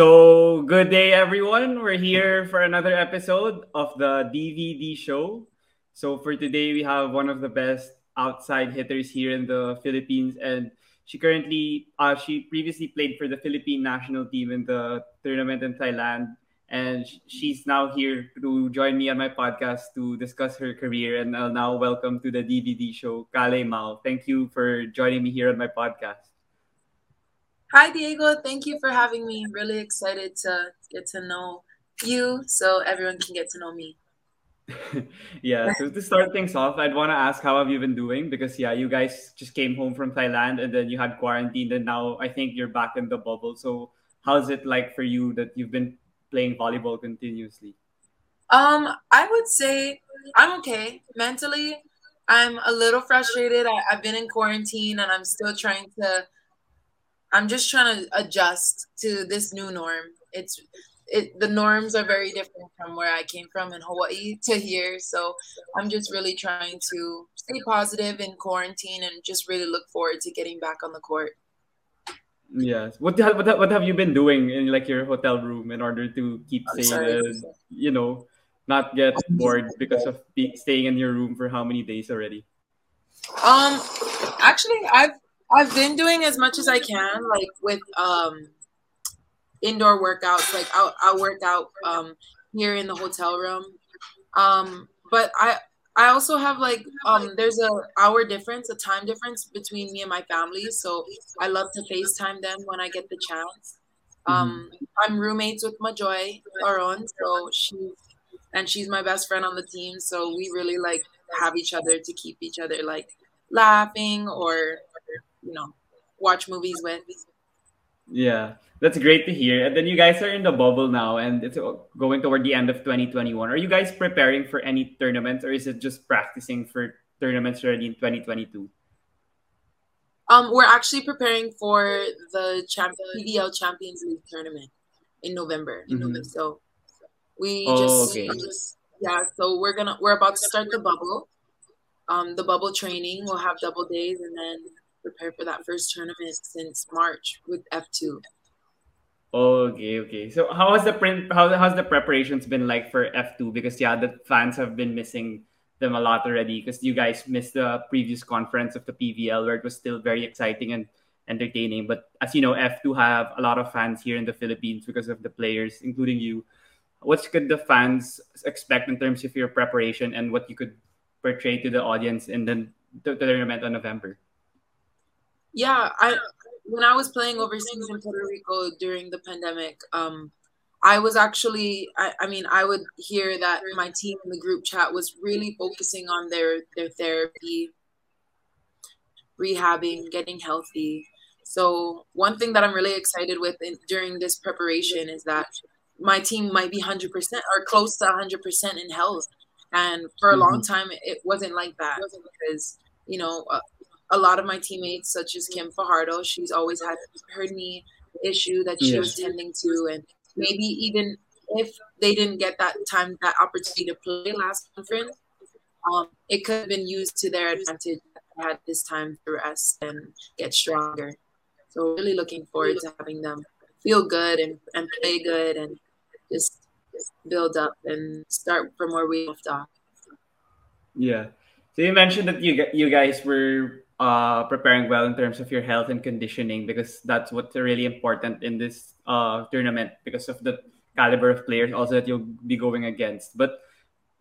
So, good day, everyone. We're here for another episode of the DVD show. So, for today, we have one of the best outside hitters here in the Philippines, and she currently, uh, she previously played for the Philippine national team in the tournament in Thailand, and she's now here to join me on my podcast to discuss her career. And I'll now welcome to the DVD show, Kalei Mau. Thank you for joining me here on my podcast. Hi, Diego. Thank you for having me. Really excited to get to know you so everyone can get to know me. yeah, so to start things off, I'd want to ask how have you been doing? Because yeah, you guys just came home from Thailand and then you had quarantine and now I think you're back in the bubble. So how's it like for you that you've been playing volleyball continuously? Um, I would say I'm okay. Mentally, I'm a little frustrated. I, I've been in quarantine and I'm still trying to I'm just trying to adjust to this new norm. It's it the norms are very different from where I came from in Hawaii to here. So I'm just really trying to stay positive in quarantine and just really look forward to getting back on the court. Yes. What ha- what ha- what have you been doing in like your hotel room in order to keep I'm sorry. you know not get bored because of be- staying in your room for how many days already? Um actually I've I've been doing as much as I can, like with um indoor workouts. Like I'll, I'll work out um, here in the hotel room. Um, but I I also have like um, there's a hour difference, a time difference between me and my family. So I love to FaceTime them when I get the chance. Um, I'm roommates with Majoy Baron, so she and she's my best friend on the team. So we really like have each other to keep each other like laughing or you know watch movies with. Yeah, that's great to hear. And then you guys are in the bubble now, and it's going toward the end of 2021. Are you guys preparing for any tournaments, or is it just practicing for tournaments already in 2022? Um, we're actually preparing for the champ- PVL Champions League tournament in November. Mhm. So we Oh, just, okay. just yeah. So we're gonna we're about to start the bubble. Um, the bubble training. We'll have double days and then prepare for that first tournament since March with F two. Okay, okay. So how has the print how has the preparations been like for F2? Because yeah, the fans have been missing them a lot already because you guys missed the previous conference of the PVL where it was still very exciting and entertaining. But as you know, F2 have a lot of fans here in the Philippines because of the players, including you. What could the fans expect in terms of your preparation and what you could portray to the audience in the, the tournament on November? Yeah, I when I was playing overseas in Puerto Rico during the pandemic, um, I was actually I, I mean I would hear that my team in the group chat was really focusing on their their therapy, rehabbing, getting healthy. So one thing that I'm really excited with in, during this preparation is that my team might be 100% or close to 100% in health. And for a long time, it wasn't like that because, you know, a, a lot of my teammates, such as Kim Fajardo, she's always had her knee issue that she was tending to. And maybe even if they didn't get that time, that opportunity to play last conference, um, it could have been used to their advantage. They had this time to rest and get stronger. So really looking forward to having them feel good and, and play good and just build up and start from where we left off. Yeah. So you mentioned that you you guys were uh, preparing well in terms of your health and conditioning because that's what's really important in this uh, tournament because of the caliber of players also that you'll be going against. But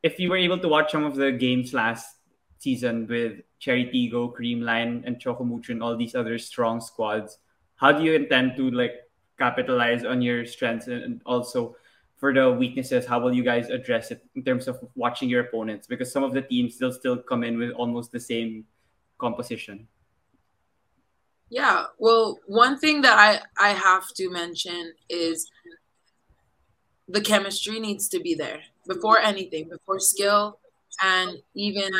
if you were able to watch some of the games last season with Chery Tiggo, Creamline, and Chocomucho and all these other strong squads, how do you intend to like capitalize on your strengths and also for the weaknesses, how will you guys address it in terms of watching your opponents? Because some of the teams still still come in with almost the same composition. Yeah, well, one thing that I I have to mention is the chemistry needs to be there before anything, before skill, and even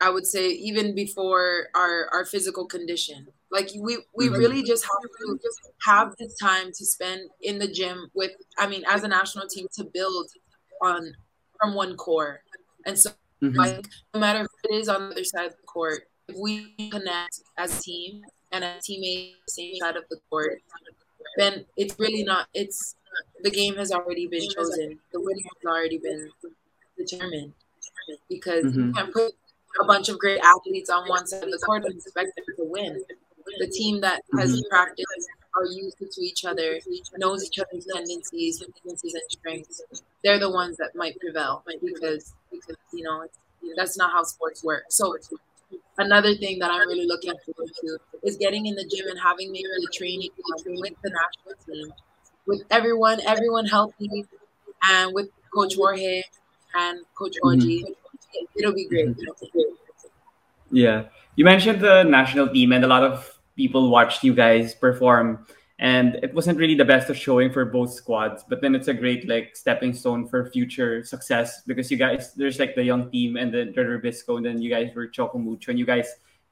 I would say even before our our physical condition. Like we we mm-hmm. really just have to just have this time to spend in the gym with. I mean, as a national team, to build on from one core, and so mm-hmm. like no matter who it is on the other side of the court, if we connect as a team and a teammate same side of the court, then it's really not. It's the game has already been chosen. The winner has already been determined because mm-hmm. you can't put a bunch of great athletes on one side of the court and expect them to win. The team that has mm-hmm. practiced, are used to each other, knows each other's tendencies, weaknesses, and strengths. They're the ones that might prevail because because you know that's not how sports work. So another thing that I'm really looking forward to is getting in the gym and having maybe a training with the national team, with everyone, everyone healthy, and with Coach Jorge and Coach Odjie. Mm-hmm. It'll be great. Yeah, you mentioned the national team, and a lot of people watched you guys perform and it wasn't really the best of showing for both squads but then it's a great like stepping stone for future success because you guys there's like the young team and then the Rebisco and then you guys were Choco Mucho and you guys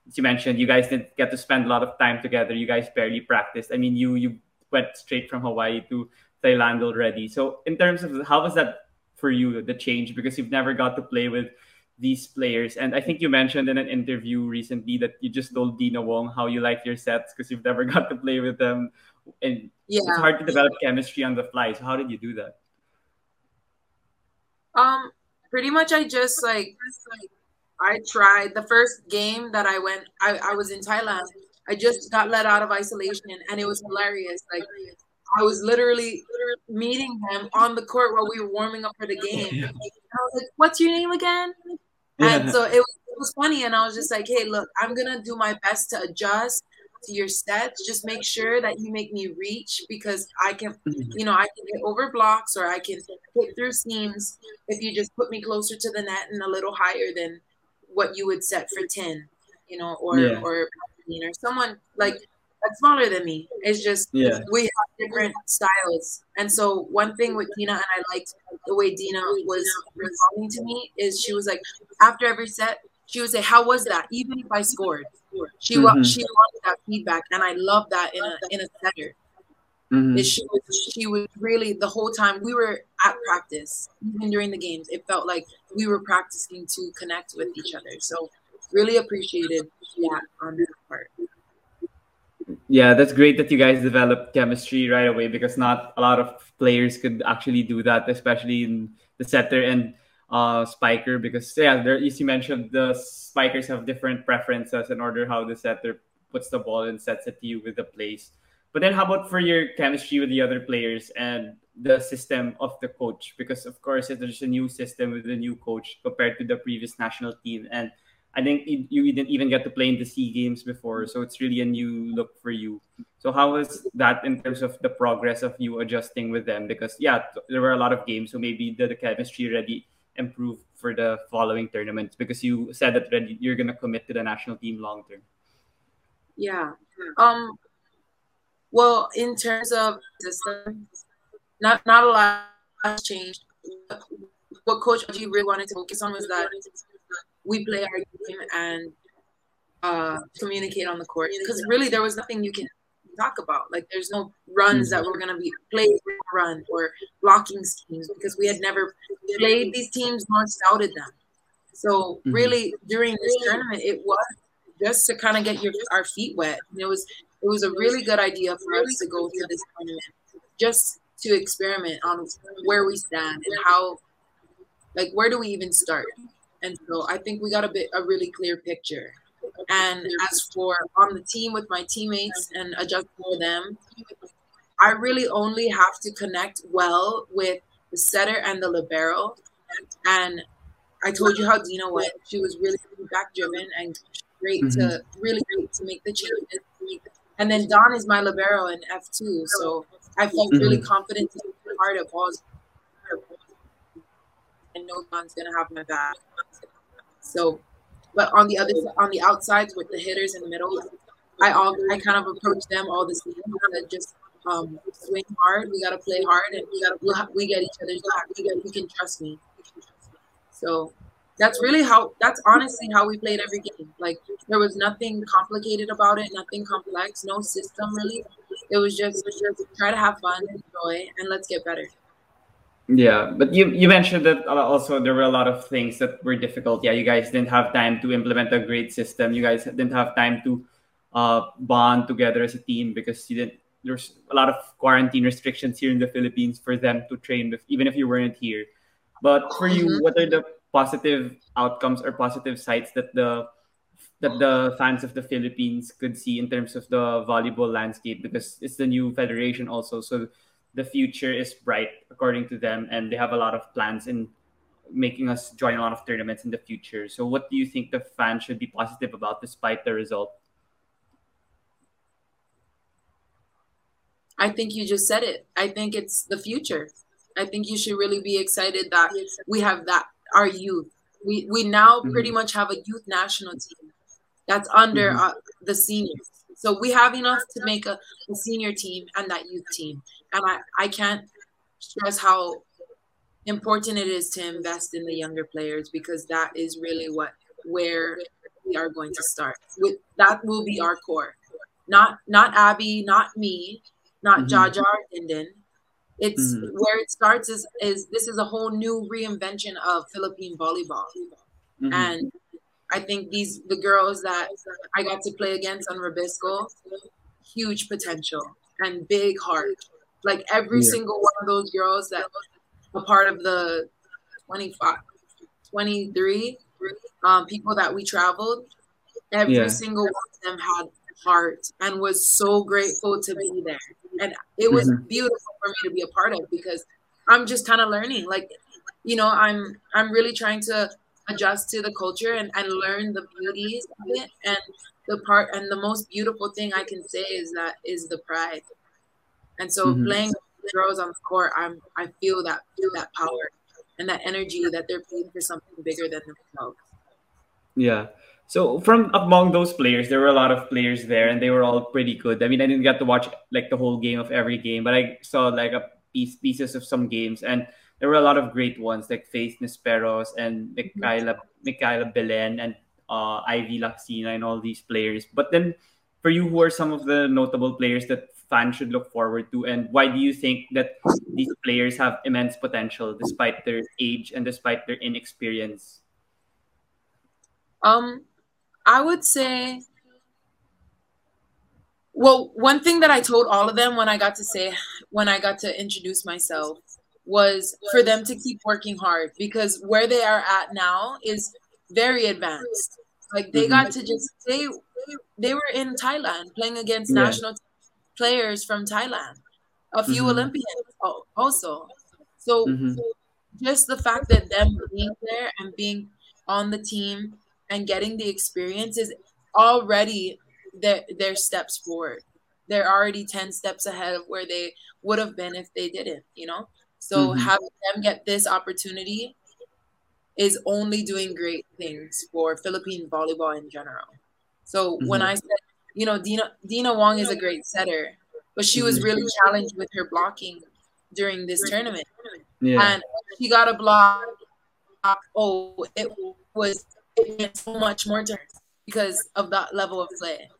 as you mentioned you guys didn't get to spend a lot of time together. You guys barely practiced. I mean you you went straight from Hawaii to Thailand already. So in terms of how was that for you the change? Because you've never got to play with these players. And I think you mentioned in an interview recently that you just told Deanna Wong how you like your sets because you've never got to play with them and yeah. it's hard to develop chemistry on the fly. So how did you do that? Um, pretty much I just like I tried the first game that I went. I, I was in Thailand. I just got let out of isolation, and it was hilarious. Like I was literally meeting him on the court while we were warming up for the game. Yeah. I was like, "What's your name again?" Yeah. And so it was, it was funny, and I was just like, "Hey, look, I'm gonna do my best to adjust to your sets, just make sure that you make me reach because I can, mm-hmm. you know, I can get over blocks or I can hit through seams if you just put me closer to the net and a little higher than what you would set for 10, you know, or, yeah. or, or someone like that's smaller than me. It's just, yeah. we have different styles. And so one thing with Deanna, and I liked the way Deanna was responding to me, is she was like, after every set, she would say, "How was that?" Even if I scored, she mm-hmm. she wanted that feedback, and I love that in a in a setter. Mm-hmm. She was she was really the whole time we were at practice, even during the games. It felt like we were practicing to connect with each other. So really appreciated that on that part. Yeah, that's great that you guys developed chemistry right away because not a lot of players could actually do that, especially in the setter and uh, spiker because yeah, there as you mentioned, the spikers have different preferences in order how the setter puts the ball and sets it to you with the place. But then how about for your chemistry with the other players and the system of the coach? Because of course there's a new system with the new coach compared to the previous national team. And I think you didn't even get to play in the SEA Games before, so it's really a new look for you. So how was that in terms of the progress of you adjusting with them? Because yeah, there were a lot of games, so maybe the, the chemistry already improved for the following tournaments? Because you said that you're going to commit to the national team long term. Yeah. Um. Well, in terms of system, not not a lot has changed. What Coach G really wanted to focus on was that we play our game and uh, communicate on the court because really there was nothing you can talk about. Like there's no runs that mm-hmm. were gonna be played run or blocking schemes because we had never played these teams nor scouted them. So mm-hmm. really during this tournament it was just to kind of get your our feet wet. And it was it was a really good idea for us to go through this tournament just to experiment on where we stand and how like where do we even start. And so I think we got a bit a really clear picture. And as for on the team with my teammates and adjusting for them, I really only have to connect well with the setter and the libero. And I told you how Deanna went. She was really back driven and great mm-hmm. to really great to make the changes. And then Dawn is my libero in F two, so I felt mm-hmm. really confident to be part of balls. And no one's gonna have my back. So but on the other on the outsides with the hitters in the middle, I all I kind of approach them all the same. just um, swing hard. We gotta play hard, and we gotta we, get each other's back. We get we can trust me. So that's really how that's honestly how we played every game. Like there was nothing complicated about it, nothing complex, no system really. It was just, just try to have fun, enjoy, and let's get better. Yeah, but you you mentioned that also there were a lot of things that were difficult. Yeah, you guys didn't have time to implement a great system. You guys didn't have time to uh, bond together as a team because you didn't. There's a lot of quarantine restrictions here in the Philippines for them to train with, even if you weren't here. But for you, Mhm. what are the positive outcomes or positive sides that the that the fans of the Philippines could see in terms of the volleyball landscape because it's the new federation also. So the future is bright according to them, and they have a lot of plans in making us join a lot of tournaments in the future. So what do you think the fans should be positive about despite the result? I think you just said it. I think it's the future. I think you should really be excited that we have that our youth. We we now Mhm. pretty much have a youth national team that's under Mhm. uh, the seniors. So we have enough to make a, a senior team and that youth team. And I, I can't stress how important it is to invest in the younger players because that is really what where we are going to start. With that will be our core. Not not Abby, not me, not Mhm. Jaja or. It's Mhm. where it starts is is this is a whole new reinvention of Philippine volleyball. Mhm. And I think these the girls that I got to play against on Rebisco, huge potential and big heart. Like every Yeah. single one of those girls that a part of the 25, 23 um, people that we traveled, every Yeah. single one of them had heart and was so grateful to be there. And it was Mhm. beautiful for me to be a part of because I'm just kind of learning. Like, you know, I'm I'm really trying to adjust to the culture and, and learn the beauties of it. And the part and the most beautiful thing I can say is that is the pride. And so Mhm. playing girls on the court, I'm I feel that feel that power and that energy that they're playing for something bigger than themselves. Yeah. So from among those players, there were a lot of players there, and they were all pretty good. I mean, I didn't get to watch like the whole game of every game, but I saw like a piece pieces of some games, and there were a lot of great ones like Faith Nisperos and Mhicaela Mhicaela Belen and uh, Ivy Lacsina and all these players. But then, for you, who are some of the notable players that fans should look forward to, and why do you think that these players have immense potential despite their age and despite their inexperience? Um, I would say, well, one thing that I told all of them when I got to say, when I got to introduce myself, was for them to keep working hard because where they are at now is very advanced. Like they Mhm. got to just they they were in Thailand playing against Yeah. national players from Thailand, a few Mhm. Olympians also. So Mhm. just the fact that them being there and being on the team and getting the experience is already their their steps forward. They're already ten steps ahead of where they would have been if they didn't, you know. So Mhm. having them get this opportunity is only doing great things for Philippine volleyball in general. So when Mhm. I said, you know, Deanna Deanna Wong is a great setter, but she was Mhm. really challenged with her blocking during this tournament Yeah. and she got a block. Oh, it was it meant so much more to her because of that level of play,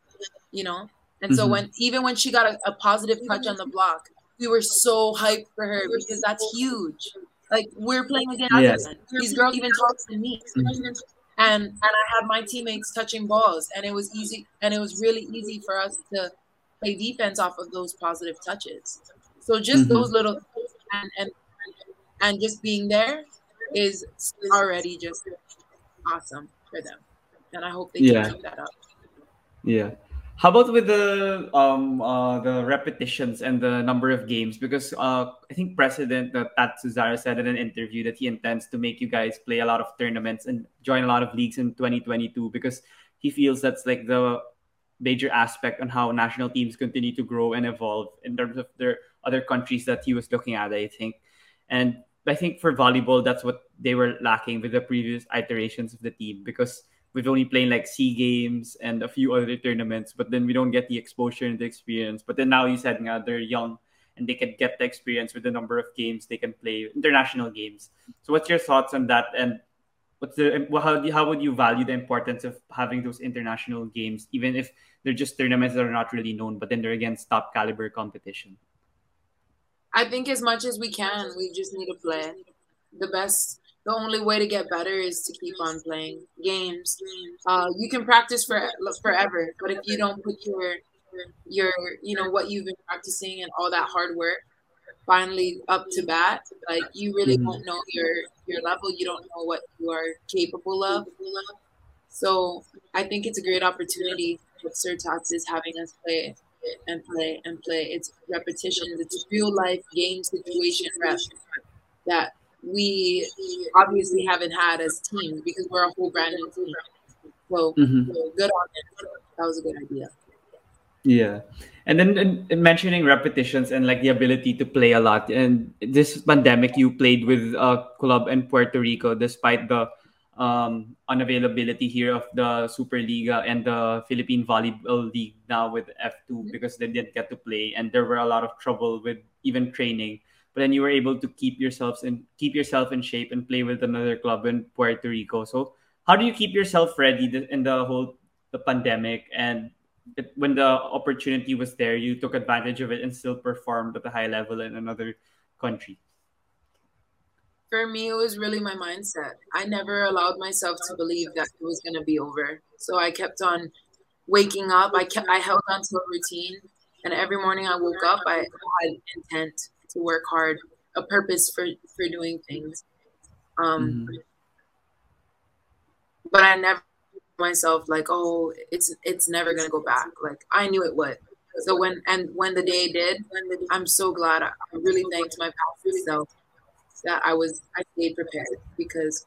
you know. And so Mhm. when even when she got a, a positive touch on the block, we were so hyped for her because that's huge. Like we're playing against Yes. others. these girls even talked to me, and and I had my teammates touching balls, and it was easy, and it was really easy for us to play defense off of those positive touches. So just Mhm. those little and and and just being there is already just awesome for them. And I hope they Yeah. can keep that up. Yeah. How about with the um uh the repetitions and the number of games? Because uh I think President uh, Tat Suzara said in an interview that he intends to make you guys play a lot of tournaments and join a lot of leagues in 2022 because he feels that's like the major aspect on how national teams continue to grow and evolve in terms of their other countries that he was looking at, I think. And I think for volleyball, that's what they were lacking with the previous iterations of the team because we've only played like sea games and a few other tournaments, but then we don't get the exposure and the experience. But then now you said nga, they're young and they can get the experience with the number of games they can play, international games. So what's your thoughts on that? And what's the how how would you value the importance of having those international games, even if they're just tournaments that are not really known, but then they're against top caliber competition? I think as much as we can, we just need to play the best. The only way to get better is to keep on playing games. Uh, you can practice for forever, but if you don't put your your you know what you've been practicing and all that hard work finally up to bat, like you really mm-hmm. won't know your your level. You don't know what you are capable of. So I think it's a great opportunity with Sir Tats is having us play and play and play. It's repetitions. It's real life game situation rep that we obviously haven't had as teams because we're a whole brand new team. So, mm-hmm. so good on it. That was a good idea. Yeah. And then in mentioning repetitions and like the ability to play a lot, and this pandemic, you played with a club in Puerto Rico despite the um, unavailability here of the Superliga and the Philippine Volleyball League now with F2 mm-hmm. because they didn't get to play and there were a lot of trouble with even training. But then you were able to keep yourselves and keep yourself in shape and play with another club in Puerto Rico. So how do you keep yourself ready in the whole the pandemic and when the opportunity was there, you took advantage of it and still performed at a high level in another country? For me, it was really my mindset. I never allowed myself to believe that it was going to be over. So I kept on waking up. I kept, I held on to a routine, and every morning I woke up, I had intent to work hard, a purpose for for doing things. Um, mm-hmm. But I never myself like, oh, it's it's never gonna go back. Like I knew it would. So when and when the day did, I'm so glad. I really thanked my past self that I was I stayed prepared because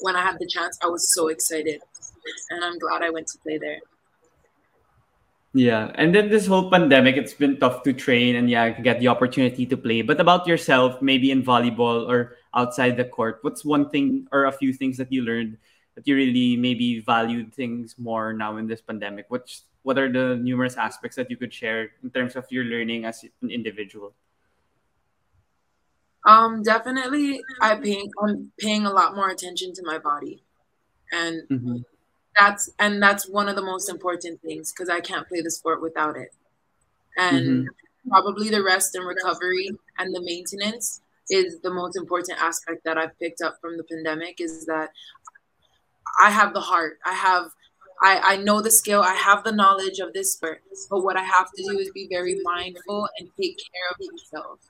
when I had the chance, I was so excited, and I'm glad I went to play there. Yeah, and then this whole pandemic, it's been tough to train and yeah, get the opportunity to play. But about yourself, maybe in volleyball or outside the court, what's one thing or a few things that you learned that you really maybe valued things more now in this pandemic? Which what are the numerous aspects that you could share in terms of your learning as an individual? Um, definitely, I paying I'm paying a lot more attention to my body, and mm-hmm. That's and that's one of the most important things because I can't play the sport without it, and mm-hmm. probably the rest and recovery and the maintenance is the most important aspect that I've picked up from the pandemic is that I have the heart. I have I, I know the skill, I have the knowledge of this sport, but what I have to do is be very mindful and take care of myself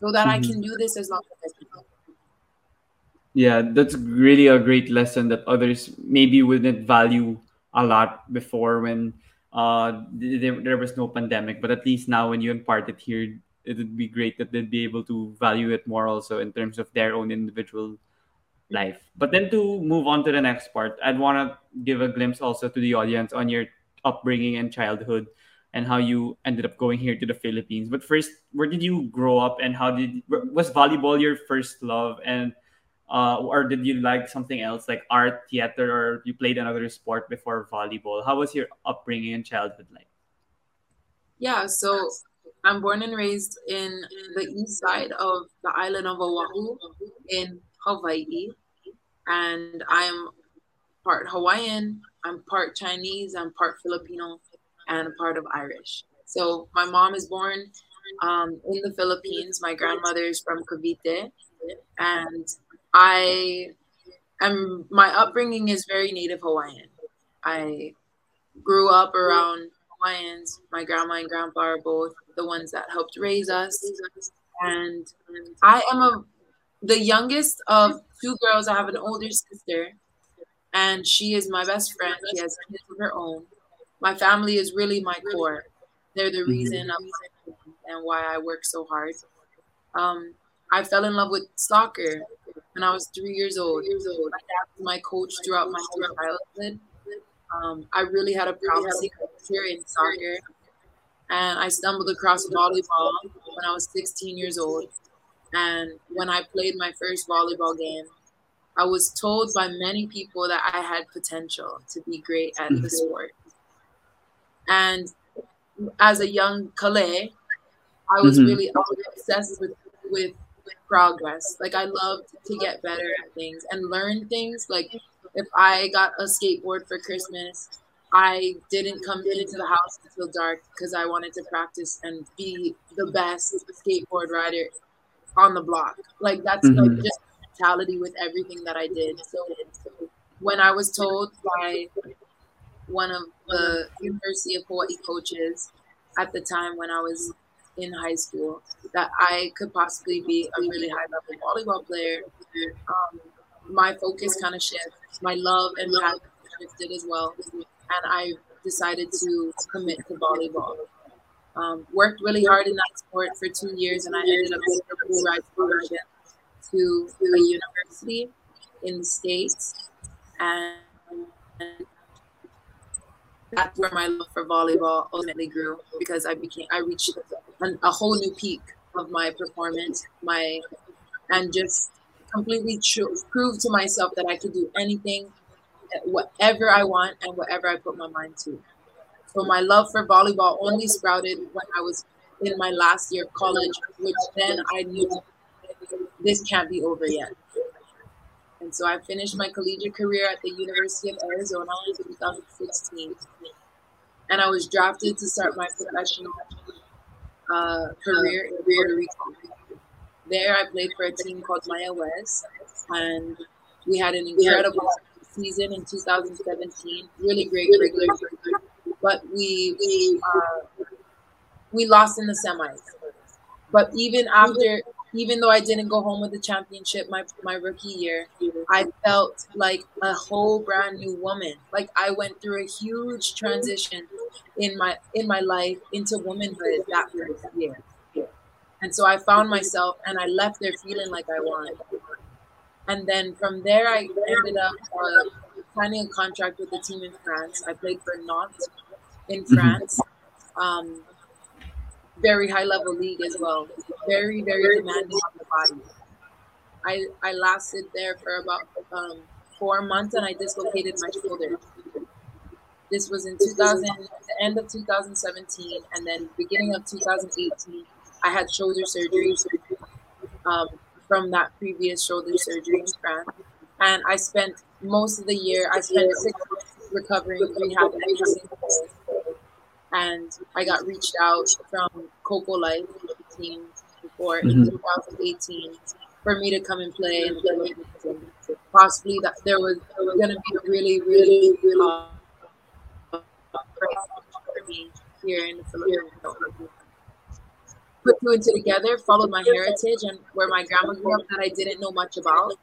so that mm-hmm. I can do this as long as I can. Yeah, that's really a great lesson that others maybe wouldn't value a lot before when uh, there, there was no pandemic. But at least now, when you impart it here, it would be great that they'd be able to value it more also in terms of their own individual life. But then to move on to the next part, I'd want to give a glimpse also to the audience on your upbringing and childhood and how you ended up going here to the Philippines. But first, where did you grow up and how did was volleyball your first love and uh, or did you like something else like art, theater, or you played another sport before volleyball? How was your upbringing and childhood like? Yeah, so I'm born and raised in the east side of the island of Oahu in Hawaii and I'm part Hawaiian, I'm part Chinese, I'm part Filipino, and part of Irish. So my mom is born um, in the Philippines. My grandmother is from Cavite, and I am. My upbringing is very Native Hawaiian. I grew up around Hawaiians. My grandma and grandpa are both the ones that helped raise us, and I am a the youngest of two girls. I have an older sister, and she is my best friend. She has kids of her own. My family is really my core. They're the mm-hmm. reason mm-hmm. and why I work so hard. Um, I fell in love with soccer when I was three years old. My dad was my coach throughout my whole childhood. Um, I really had a promising career in soccer, and I stumbled across volleyball when I was 16 years old. And when I played my first volleyball game, I was told by many people that I had potential to be great at mm-hmm. the sport. And as a young Kalei, I was mm-hmm. really I was obsessed with with progress. Like I love to get better at things and learn things. Like if I got a skateboard for Christmas, I didn't come into the house until dark because I wanted to practice and be the best skateboard rider on the block. Like that's mm-hmm. like just mentality with everything that I did. So when I was told by one of the University of Hawaii coaches at the time when I was in high school that I could possibly be a really high level volleyball player, um, my focus kind of shifted. My love and passion shifted as well and I decided to commit to volleyball. Um, worked really hard in that sport for two years, and I ended up getting a full ride scholarship to a university in the states, and that's where my love for volleyball ultimately grew because I became I reached a whole new peak of my performance, my and just completely proved to myself that I could do anything eh, whatever I want and whatever I put my mind to. So my love for volleyball only sprouted when I was in my last year of college, which then I knew this can't be over yet. And so I finished my collegiate career at the University of Arizona in 2016. And I was drafted to start my professional uh, career in Puerto Rico. There, I played for a team called Mayagüez, and we had an incredible season in 2017. Really great regular season. but we we uh, we lost in the semis. But even after, even though I didn't go home with the championship my my rookie year, I felt like a whole brand new woman. Like I went through a huge transition in my in my life into womanhood that first year. And so I found myself, and I left there feeling like I won. And then from there, I ended up uh, signing a contract with the team in France. I played for Nantes in mm-hmm. France. Mm-hmm. Um, very high level league as well. Very, very demanding on the body. I, I lasted there for about um, four months and I dislocated my shoulder. This was in 2000, the end of 2017, and then beginning of 2018, I had shoulder surgery. Um, from that previous shoulder surgery in France. And I spent most of the year, I spent six months recovering, rehab And I got reached out from Coco Life team for mm-hmm. 2018 for me to come and play and possibly that there was, was going to be a really, really, really uh, for me here in the Philippines put two and two together, followed my heritage and where my grandma grew up that I didn't know much about.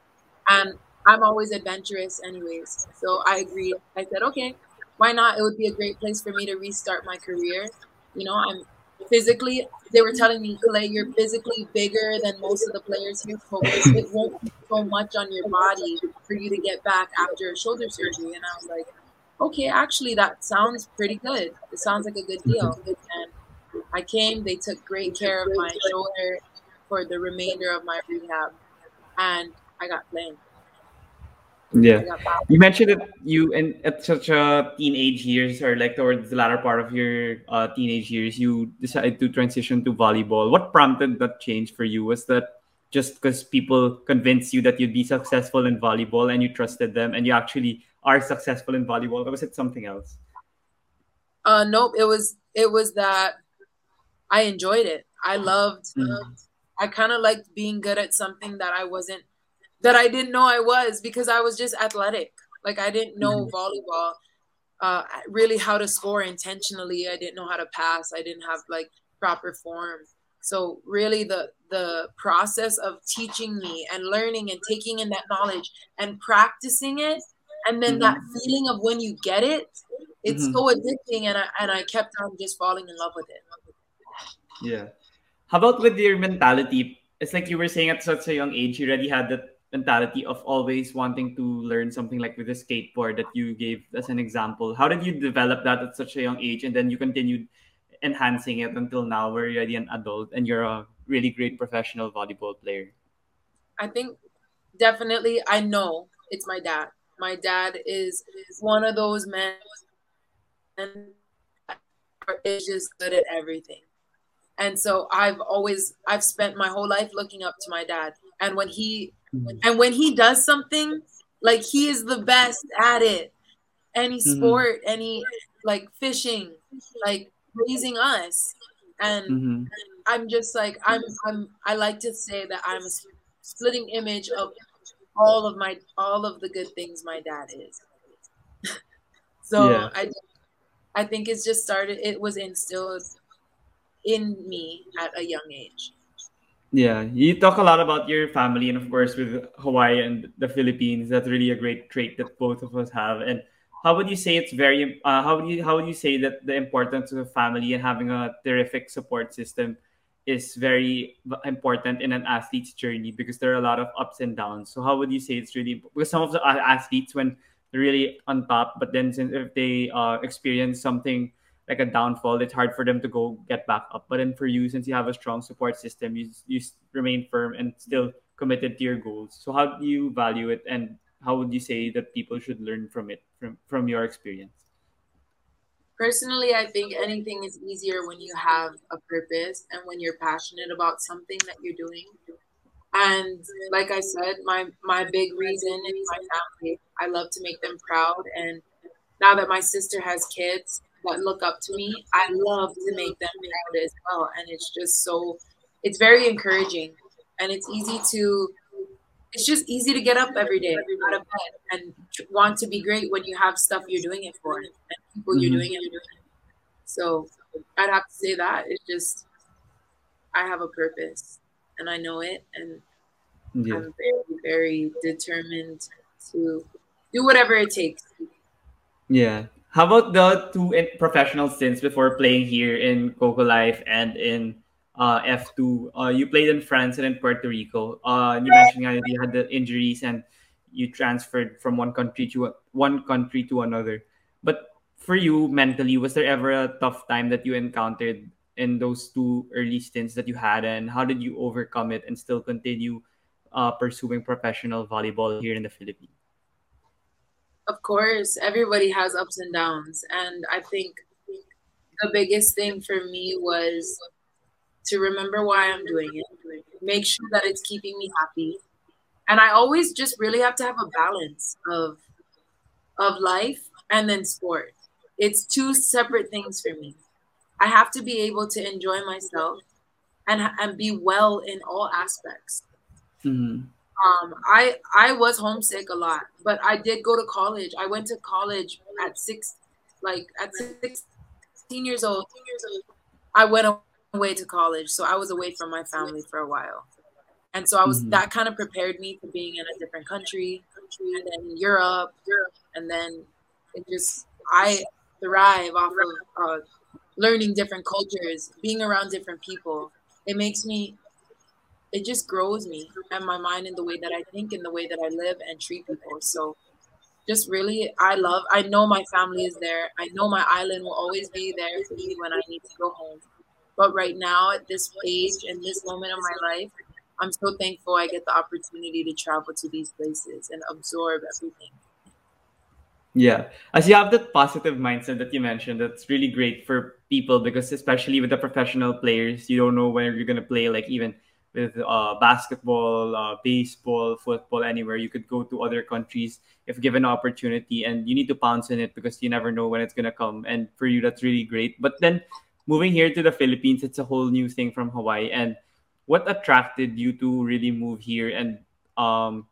And I'm always adventurous, anyways. So I agreed. I said, okay, why not? It would be a great place for me to restart my career. You know, I'm physically, they were telling me, Kalei, you're physically bigger than most of the players here. It won't be so much on your body for you to get back after shoulder surgery. And I was like, okay, actually, that sounds pretty good. It sounds like a good deal. And I came, they took great care of my shoulder for the remainder of my rehab, and I got playing. Yeah, you mentioned that you in at such a teenage years or like towards the latter part of your uh, teenage years, you decided to transition to volleyball. What prompted that change for you? Was that just because people convinced you that you'd be successful in volleyball and you trusted them, and you actually are successful in volleyball? Or was it something else? Uh, nope. It was it was that I enjoyed it. I loved. Mm-hmm. I kind of liked being good at something that I wasn't, that I didn't know I was because I was just athletic. Like I didn't know mm-hmm. volleyball, uh, really how to score intentionally. I didn't know how to pass. I didn't have like proper form. So really, the the process of teaching me and learning and taking in that knowledge and practicing it, and then mm-hmm. that feeling of when you get it, it's mm-hmm. so addicting. And I and I kept on just falling in love with it. Yeah. How about with your mentality? It's like you were saying at such a young age, you already had that mentality of always wanting to learn something like with the skateboard that you gave as an example. How did you develop that at such a young age and then you continued enhancing it until now where you're already an adult and you're a really great professional volleyball player? I think definitely I know it's my dad. My dad is one of those men and is just good at everything and so I've always I've spent my whole life looking up to my dad. And when he. And when he does something, like he is the best at it. Any mm-hmm. sport, mm-hmm. any like fishing, like raising us. And mm-hmm. I'm just like I'm I'm I like to say that I'm a splitting image of all of my all of the good things my dad is. so yeah. I I think it's just started it was instilled in me at a young age. Yeah, you talk a lot about your family, and of course, with Hawaii and the Philippines, that's really a great trait that both of us have. And how would you say it's very? Uh, how would you how would you say that the importance of family and having a terrific support system is very important in an athlete's journey because there are a lot of ups and downs. So how would you say it's really because some of the athletes when they're really on top, but then if they uh, experience something like a downfall, it's hard for them to go get back up. But then for you, since you have a strong support system, you you remain firm and still committed to your goals. So how do you value it, and how would you say that people should learn from it from from your experience? Personally, I think anything is easier when you have a purpose and when you're passionate about something that you're doing. And like I said, my my big reason is my family. I love to make them proud, and now that my sister has kids, that look up to me, I love to make them proud as well. And it's just so, it's very encouraging. And it's easy to, it's just easy to get up every day out of bed and want to be great when you have stuff you're doing it for and people mm-hmm. you're doing it for. So I'd have to say that it's just, I have a purpose and I know it. And yeah. I'm very, very determined to do whatever it takes. Yeah, how about the two professional stints before playing here in Coco Life and in uh, F2? Uh, you played in France and in Puerto Rico. Uh, you mentioned how you had the injuries and you transferred from one country to one country to another. But for you mentally, was there ever a tough time that you encountered in those two early stints that you had, and how did you overcome it and still continue uh, pursuing professional volleyball here in the Philippines? Of course, everybody has ups and downs. And I think the biggest thing for me was to remember why I'm doing it, make sure that it's keeping me happy. And I always just really have to have a balance of of life and then sport. It's two separate things for me. I have to be able to enjoy myself and and be well in all aspects. Mm-hmm. Um, I I was homesick a lot, but I did go to college. I went to college at six, like at sixteen years old. I went away to college, so I was away from my family for a while, and so I was mm-hmm. that kind of prepared me for being in a different country, and then Europe, Europe, and then it just I thrive off of uh, learning different cultures, being around different people. It makes me it just grows me and my mind in the way that I think, in the way that I live and treat people. So just really, I love, I know my family is there. I know my island will always be there for me when I need to go home. But right now, at this age and this moment of my life, I'm so thankful I get the opportunity to travel to these places and absorb everything. Yeah, as you have that positive mindset that you mentioned, that's really great for people because especially with the professional players, you don't know when you're gonna play. Like even with uh, basketball, uh, baseball, football, anywhere. You could go to other countries if given opportunity, and you need to pounce in it because you never know when it's gonna come. And for you, that's really great. But then moving here to the Philippines, it's a whole new thing from Hawaii. And what attracted you to really move here? And um,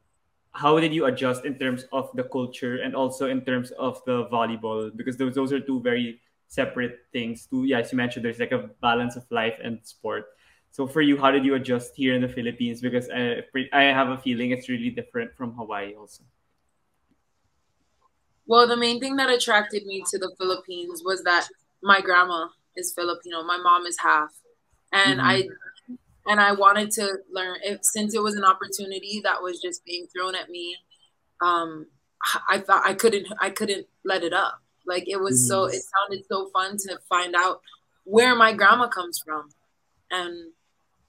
how did you adjust in terms of the culture and also in terms of the volleyball? Because those those are two very separate things. Two, yeah, as you mentioned, there's like a balance of life and sport. So for you, how did you adjust here in the Philippines? Because I, I have a feeling it's really different from Hawaii also. Well, the main thing that attracted me to the Philippines was that my grandma is Filipino. My mom is half, and mm-hmm. I and I wanted to learn. If since it was an opportunity that was just being thrown at me, um, I thought I couldn't I couldn't let it up. Like it was mm-hmm. so it sounded so fun to find out where my grandma comes from, and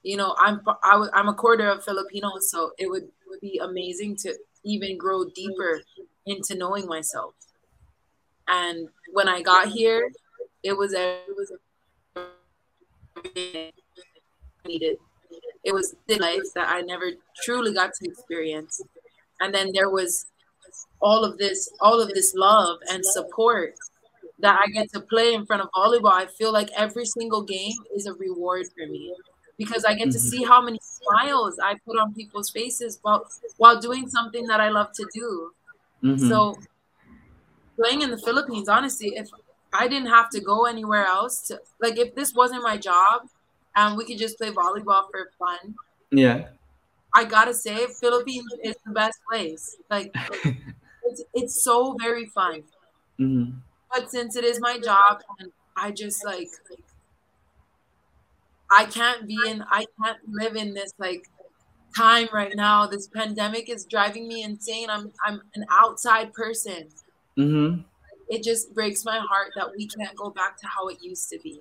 you know, I'm I w- I'm a quarter of Filipino, so it would, would be amazing to even grow deeper into knowing myself. And when I got here, it was it was needed. It was the life that I never truly got to experience. And then there was all of this, all of this love and support that I get to play in front of volleyball. I feel like every single game is a reward for me because I get mm-hmm. to see how many smiles I put on people's faces while while doing something that I love to do. Mm-hmm. So playing in the Philippines, honestly, if I didn't have to go anywhere else to like if this wasn't my job and we could just play volleyball for fun. Yeah. I gotta say Philippines is the best place. Like it's it's so very fun. Mm-hmm. But since it is my job and I just like I can't be in I can't live in this like time right now. This pandemic is driving me insane. I'm I'm an outside person. Mm-hmm. It just breaks my heart that we can't go back to how it used to be.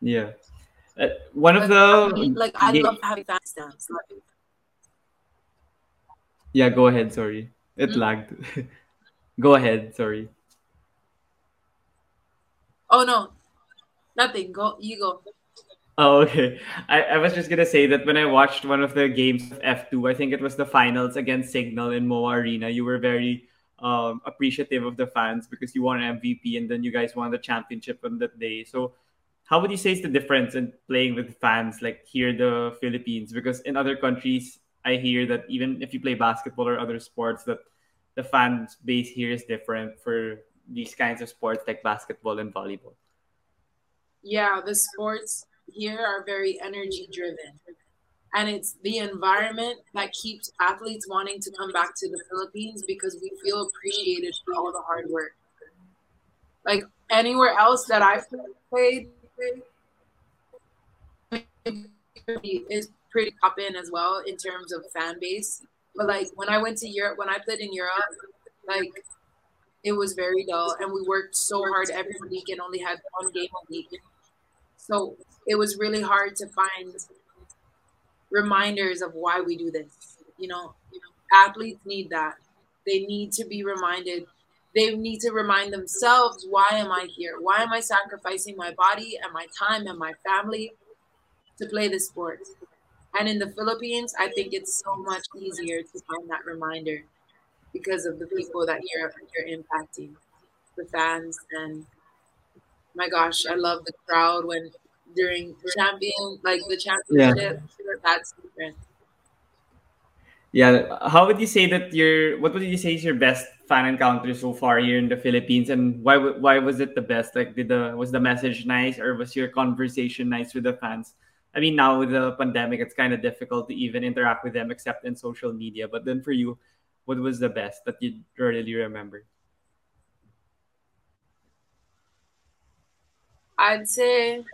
Yeah. Uh, one of the I mean, like I yeah. love having fast dance. Like, yeah, go ahead. Sorry, it mm-hmm. lagged. go ahead. Sorry. Oh no, nothing. Go. You go. Oh, okay. I, I was just gonna say that when I watched one of the games of F2, I think it was the finals against Cignal in MOA Arena, you were very um, appreciative of the fans because you won an MVP and then you guys won the championship on that day. So how would you say is the difference in playing with fans like here in the Philippines? Because in other countries, I hear that even if you play basketball or other sports, that the fan base here is different for these kinds of sports like basketball and volleyball. Yeah, the sports here are very energy driven. And it's the environment that keeps athletes wanting to come back to the Philippines because we feel appreciated for all the hard work. Like anywhere else that I've played, is pretty top in as well in terms of fan base. But like when I went to Europe, when I played in Europe, like it was very dull, and we worked so hard every week and only had one game a week. So it was really hard to find reminders of why we do this. You know, athletes need that. They need to be reminded. They need to remind themselves, why am I here? Why am I sacrificing my body and my time and my family to play this sport? And in the Philippines, I think it's so much easier to find that reminder because of the people that you're you're impacting, the fans and my gosh, I love the crowd when during champion like the championship. Yeah. That's different. Yeah, how would you say that your what would you say is your best fan encounter so far here in the Philippines, and why why was it the best? Like, did the was the message nice, or was your conversation nice with the fans? I mean, now with the pandemic, it's kind of difficult to even interact with them except in social media. But then for you, what was the best that you really remember? I'd say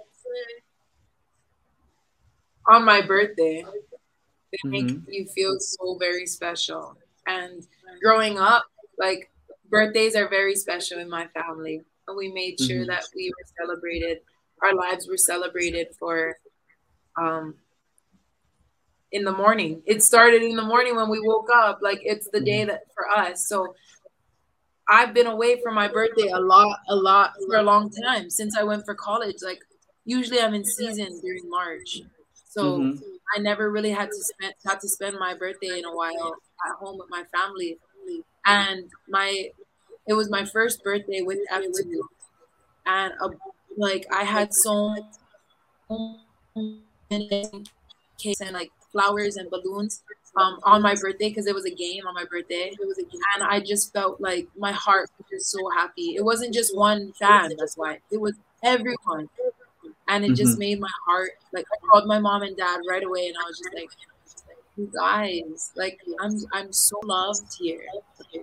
on my birthday, they mm-hmm. make you feel so very special. And growing up, like birthdays are very special in my family. And we made sure mm-hmm. that we were celebrated, our lives were celebrated for um in the morning. It started in the morning when we woke up. Like it's the day mm-hmm. that for us. So I've been away from my birthday a lot, a lot for a long time since I went for college. Like usually I'm in season during March. So mm-hmm. I never really had to spend got to spend my birthday in a while at home with my family. And my it was my first birthday with F2. And a, like I had so many cakes and like flowers and balloons um, on my birthday because it was a game on my birthday. It was a game. And I just felt like my heart was just so happy. It wasn't just one fan, that's why. It was everyone. And it mm-hmm. just made my heart like I called my mom and dad right away and I was just like, You guys, like I'm I'm so loved here.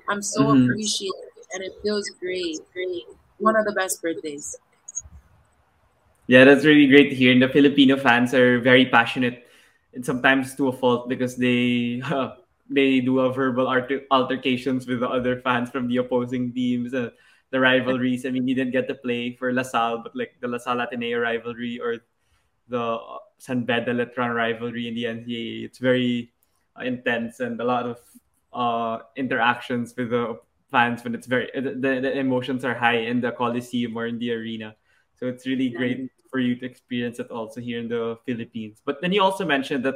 I'm so mm-hmm. appreciated and it feels great. Great. One of the best birthdays. Yeah, that's really great to hear. And the Filipino fans are very passionate and sometimes to a fault because they uh, they do a verbal alter- altercations with the other fans from the opposing teams and the rivalries. I mean, you didn't get to play for LaSalle, but like the LaSalle Ateneo rivalry or the San Beda Letran rivalry in the NCAA, it's very uh, intense and a lot of uh, interactions with the fans when it's very the, the emotions are high in the Coliseum or in the arena. So it's really great for you to experience it also here in the Philippines. But then you also mentioned that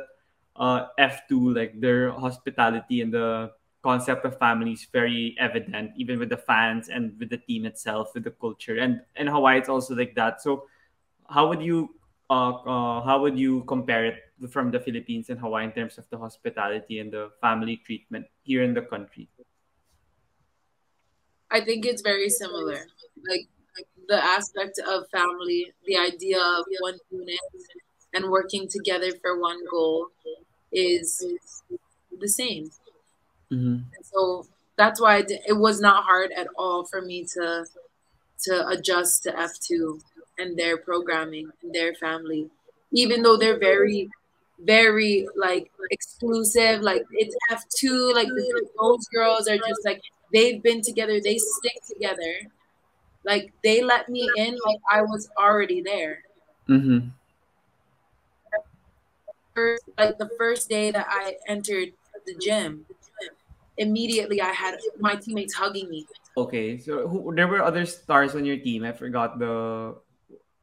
uh, F2, like their hospitality and the concept of family is very evident, even with the fans and with the team itself, with the culture. And in Hawaii, it's also like that. So, how would you uh, uh, how would you compare it from the Philippines and Hawaii in terms of the hospitality and the family treatment here in the country? I think it's very similar. Like the aspect of family, the idea of one unit and working together for one goal is the same. Mm-hmm. so that's why it was not hard at all for me to to adjust to F2 and their programming and their family, even though they're very very like exclusive. Like it's F2, like those girls are just like they've been together, they stick together. Like they let me in like I was already there. Mm-hmm. First, like the first day that I entered the gym, immediately I had my teammates hugging me. Okay, so who, there were other stars on your team. I forgot the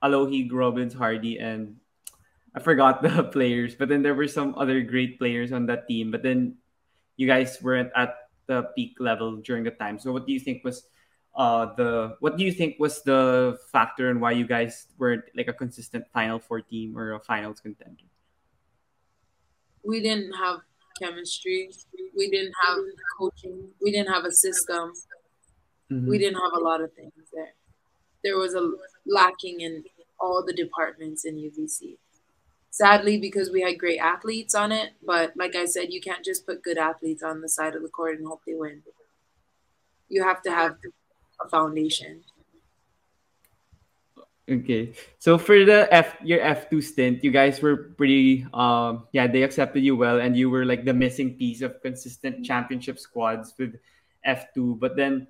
Alohi, Robins, Hardy, and I forgot the players, but then there were some other great players on that team. But then you guys weren't at the peak level during the time. So what do you think was uh the what do you think was the factor and why you guys weren't like a consistent final four team or a finals contender? We didn't have chemistry. We didn't have coaching. We didn't have a system. Mm-hmm. We didn't have a lot of things there. There was a lacking in all the departments in UBC sadly because we had great athletes on it but like i said you can't just put good athletes on the side of the court and hope they win you have to have foundation. Okay. So for the f your f2 stint you guys were pretty um yeah they accepted you well and you were like the missing piece of consistent championship squads with f2 but then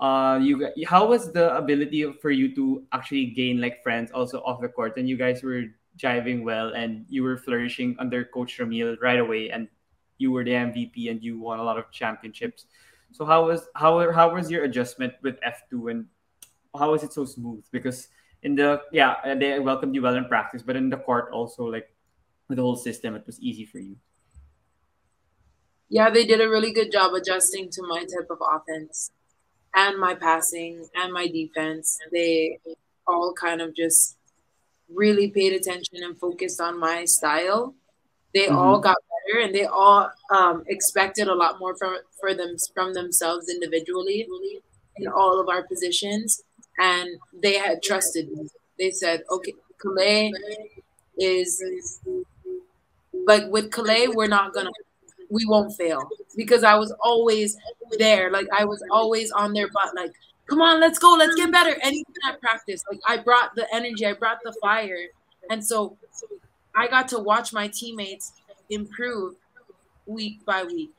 uh you how was the ability for you to actually gain like friends also off the court? And you guys were jiving well and you were flourishing under Coach Ramil right away and you were the MVP and you won a lot of championships. So how was how how was your adjustment with F2 and how was it so smooth? Because in the yeah they welcomed you well in practice, but in the court also like with the whole system it was easy for you. Yeah, they did a really good job adjusting to my type of offense and my passing and my defense. They all kind of just really paid attention and focused on my style, they mm-hmm. all got better and they all um, expected a lot more from for them from themselves individually in all of our positions, and they had trusted me. They said, "Okay, Kalei is like with Kalei, we're not gonna." We won't fail because I was always there. Like I was always on their butt. Like come on, let's go, let's get better. And even at practice, like I brought the energy, I brought the fire. And so I got to watch my teammates improve week by week.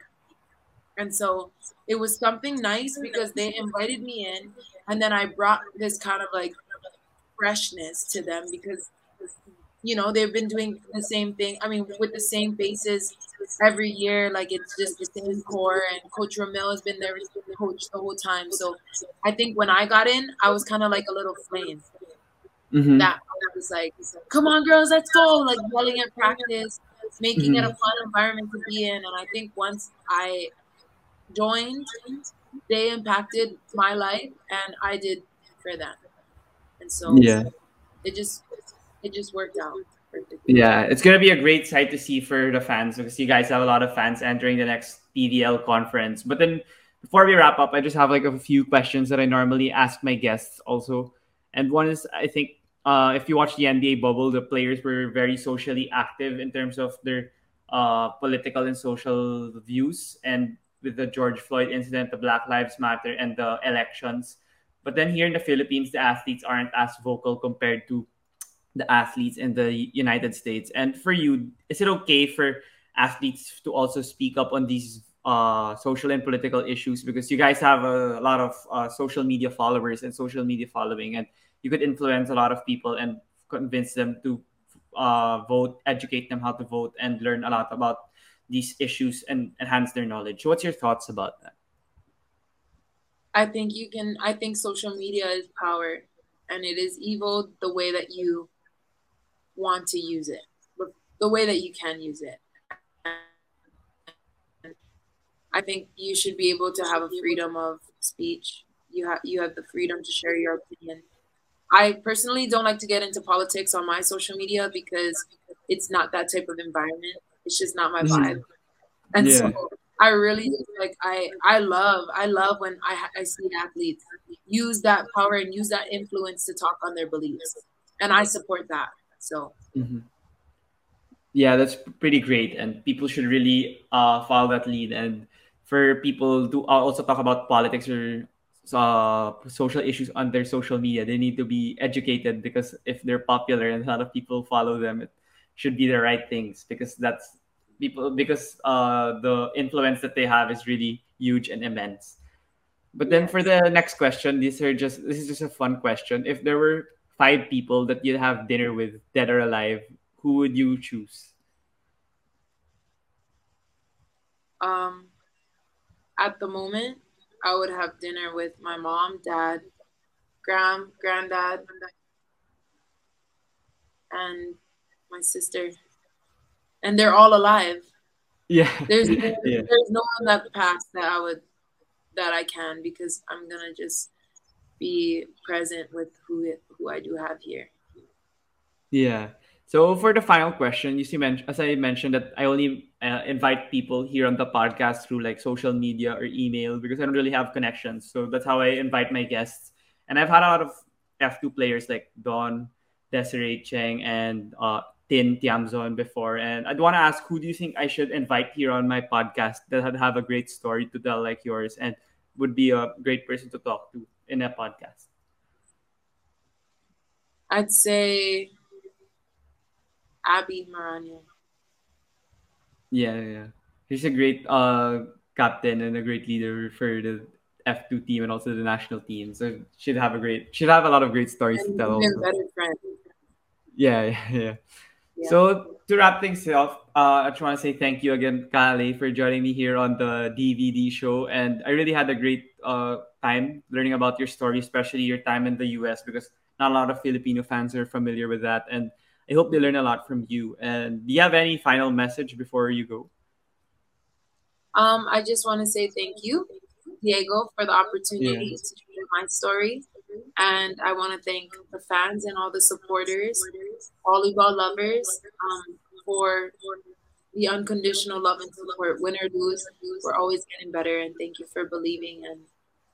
And so it was something nice because they invited me in and then I brought this kind of like freshness to them because you know they've been doing the same thing i mean with the same faces every year like it's just the same core and coach ramil has been there coach the whole time so i think when i got in i was kind of like a little flame mm-hmm. that was like come on girls let's go like yelling at practice making mm-hmm. it a fun environment to be in and i think once i joined they impacted my life and i did for them and so yeah it just it just worked out. Yeah, it's gonna be a great sight to see for the fans because you guys have a lot of fans entering the next PVL conference. But then before we wrap up, I just have like a few questions that I normally ask my guests also. And one is I think uh, if you watch the NBA bubble, the players were very socially active in terms of their uh, political and social views. And with the George Floyd incident, the Black Lives Matter, and the elections. But then here in the Philippines, the athletes aren't as vocal compared to the athletes in the United States. And for you, is it okay for athletes to also speak up on these uh, social and political issues? Because you guys have a, lot of uh, social media followers and social media following, and you could influence a lot of people and convince them to uh, vote, educate them how to vote, and learn a lot about these issues and enhance their knowledge. What's your thoughts about that? I think you can. I think social media is power, and it is evil the way that you want to use it, the way that you can use it. I think you should be able to have a freedom of speech. You have you have the freedom to share your opinion. I personally don't like to get into politics on my social media because it's not that type of environment. It's just not my Mhm. vibe. And Yeah. so I really like I I love I love when I I see athletes use that power and use that influence to talk on their beliefs, and I support that. So Mhm. Yeah, that's pretty great, and people should really uh, follow that lead. And for people to uh, also talk about politics or uh, social issues on their social media, they need to be educated because if they're popular and a lot of people follow them, it should be the right things because that's people because uh, the influence that they have is really huge and immense. But then for the next question, these are just this is just a fun question. If there were five people that you'd have dinner with, dead or alive, who would you choose? um, at the moment, I would have dinner with my mom, dad, grand granddad, and my sister, and they're all alive. Yeah. There's yeah. there's no one that passed that I would that I can because I'm gonna just be present with who who I do have here. Yeah. So for the final question, you see, as I mentioned, that I only uh, invite people here on the podcast through like social media or email because I don't really have connections. So that's how I invite my guests. And I've had a lot of F2 players like Dawn, Desiree Cheng, and uh, Tin Tiamzon before. And I'd want to ask, who do you think I should invite here on my podcast that have a great story to tell like yours and would be a great person to talk to in a podcast? I'd say Aby Maraño. Yeah, yeah. He's a great uh captain and a great leader for the F2 team and also the national team. So should have a great should have a lot of great stories to tell also. better. Yeah, yeah, yeah. Yeah. So to wrap things up, uh, I just want to say thank you again, Kalei, for joining me here on the DVD show. And I really had a great uh, time learning about your story, especially your time in the US, because not a lot of Filipino fans are familiar with that. And I hope they learn a lot from you. And do you have any final message before you go? Um, I just want to say thank you, Diego, for the opportunity Yeah. to share my story. And I want to thank the fans and all the supporters, volleyball lovers, um, for the unconditional love and support. Win or lose, we're always getting better. And thank you for believing and,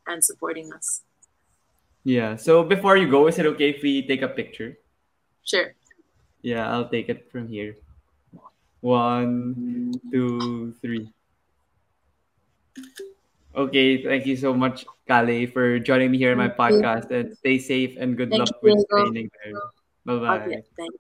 and supporting us. Yeah. So before you go, is it okay if we take a picture? Sure. Yeah, I'll take it from here. One, two, three. Okay, thank you so much, Kalei, for joining me here in my Thank you. podcast. And stay safe and good Thank luck you, with Diego. training. Bye bye. Okay, thank you.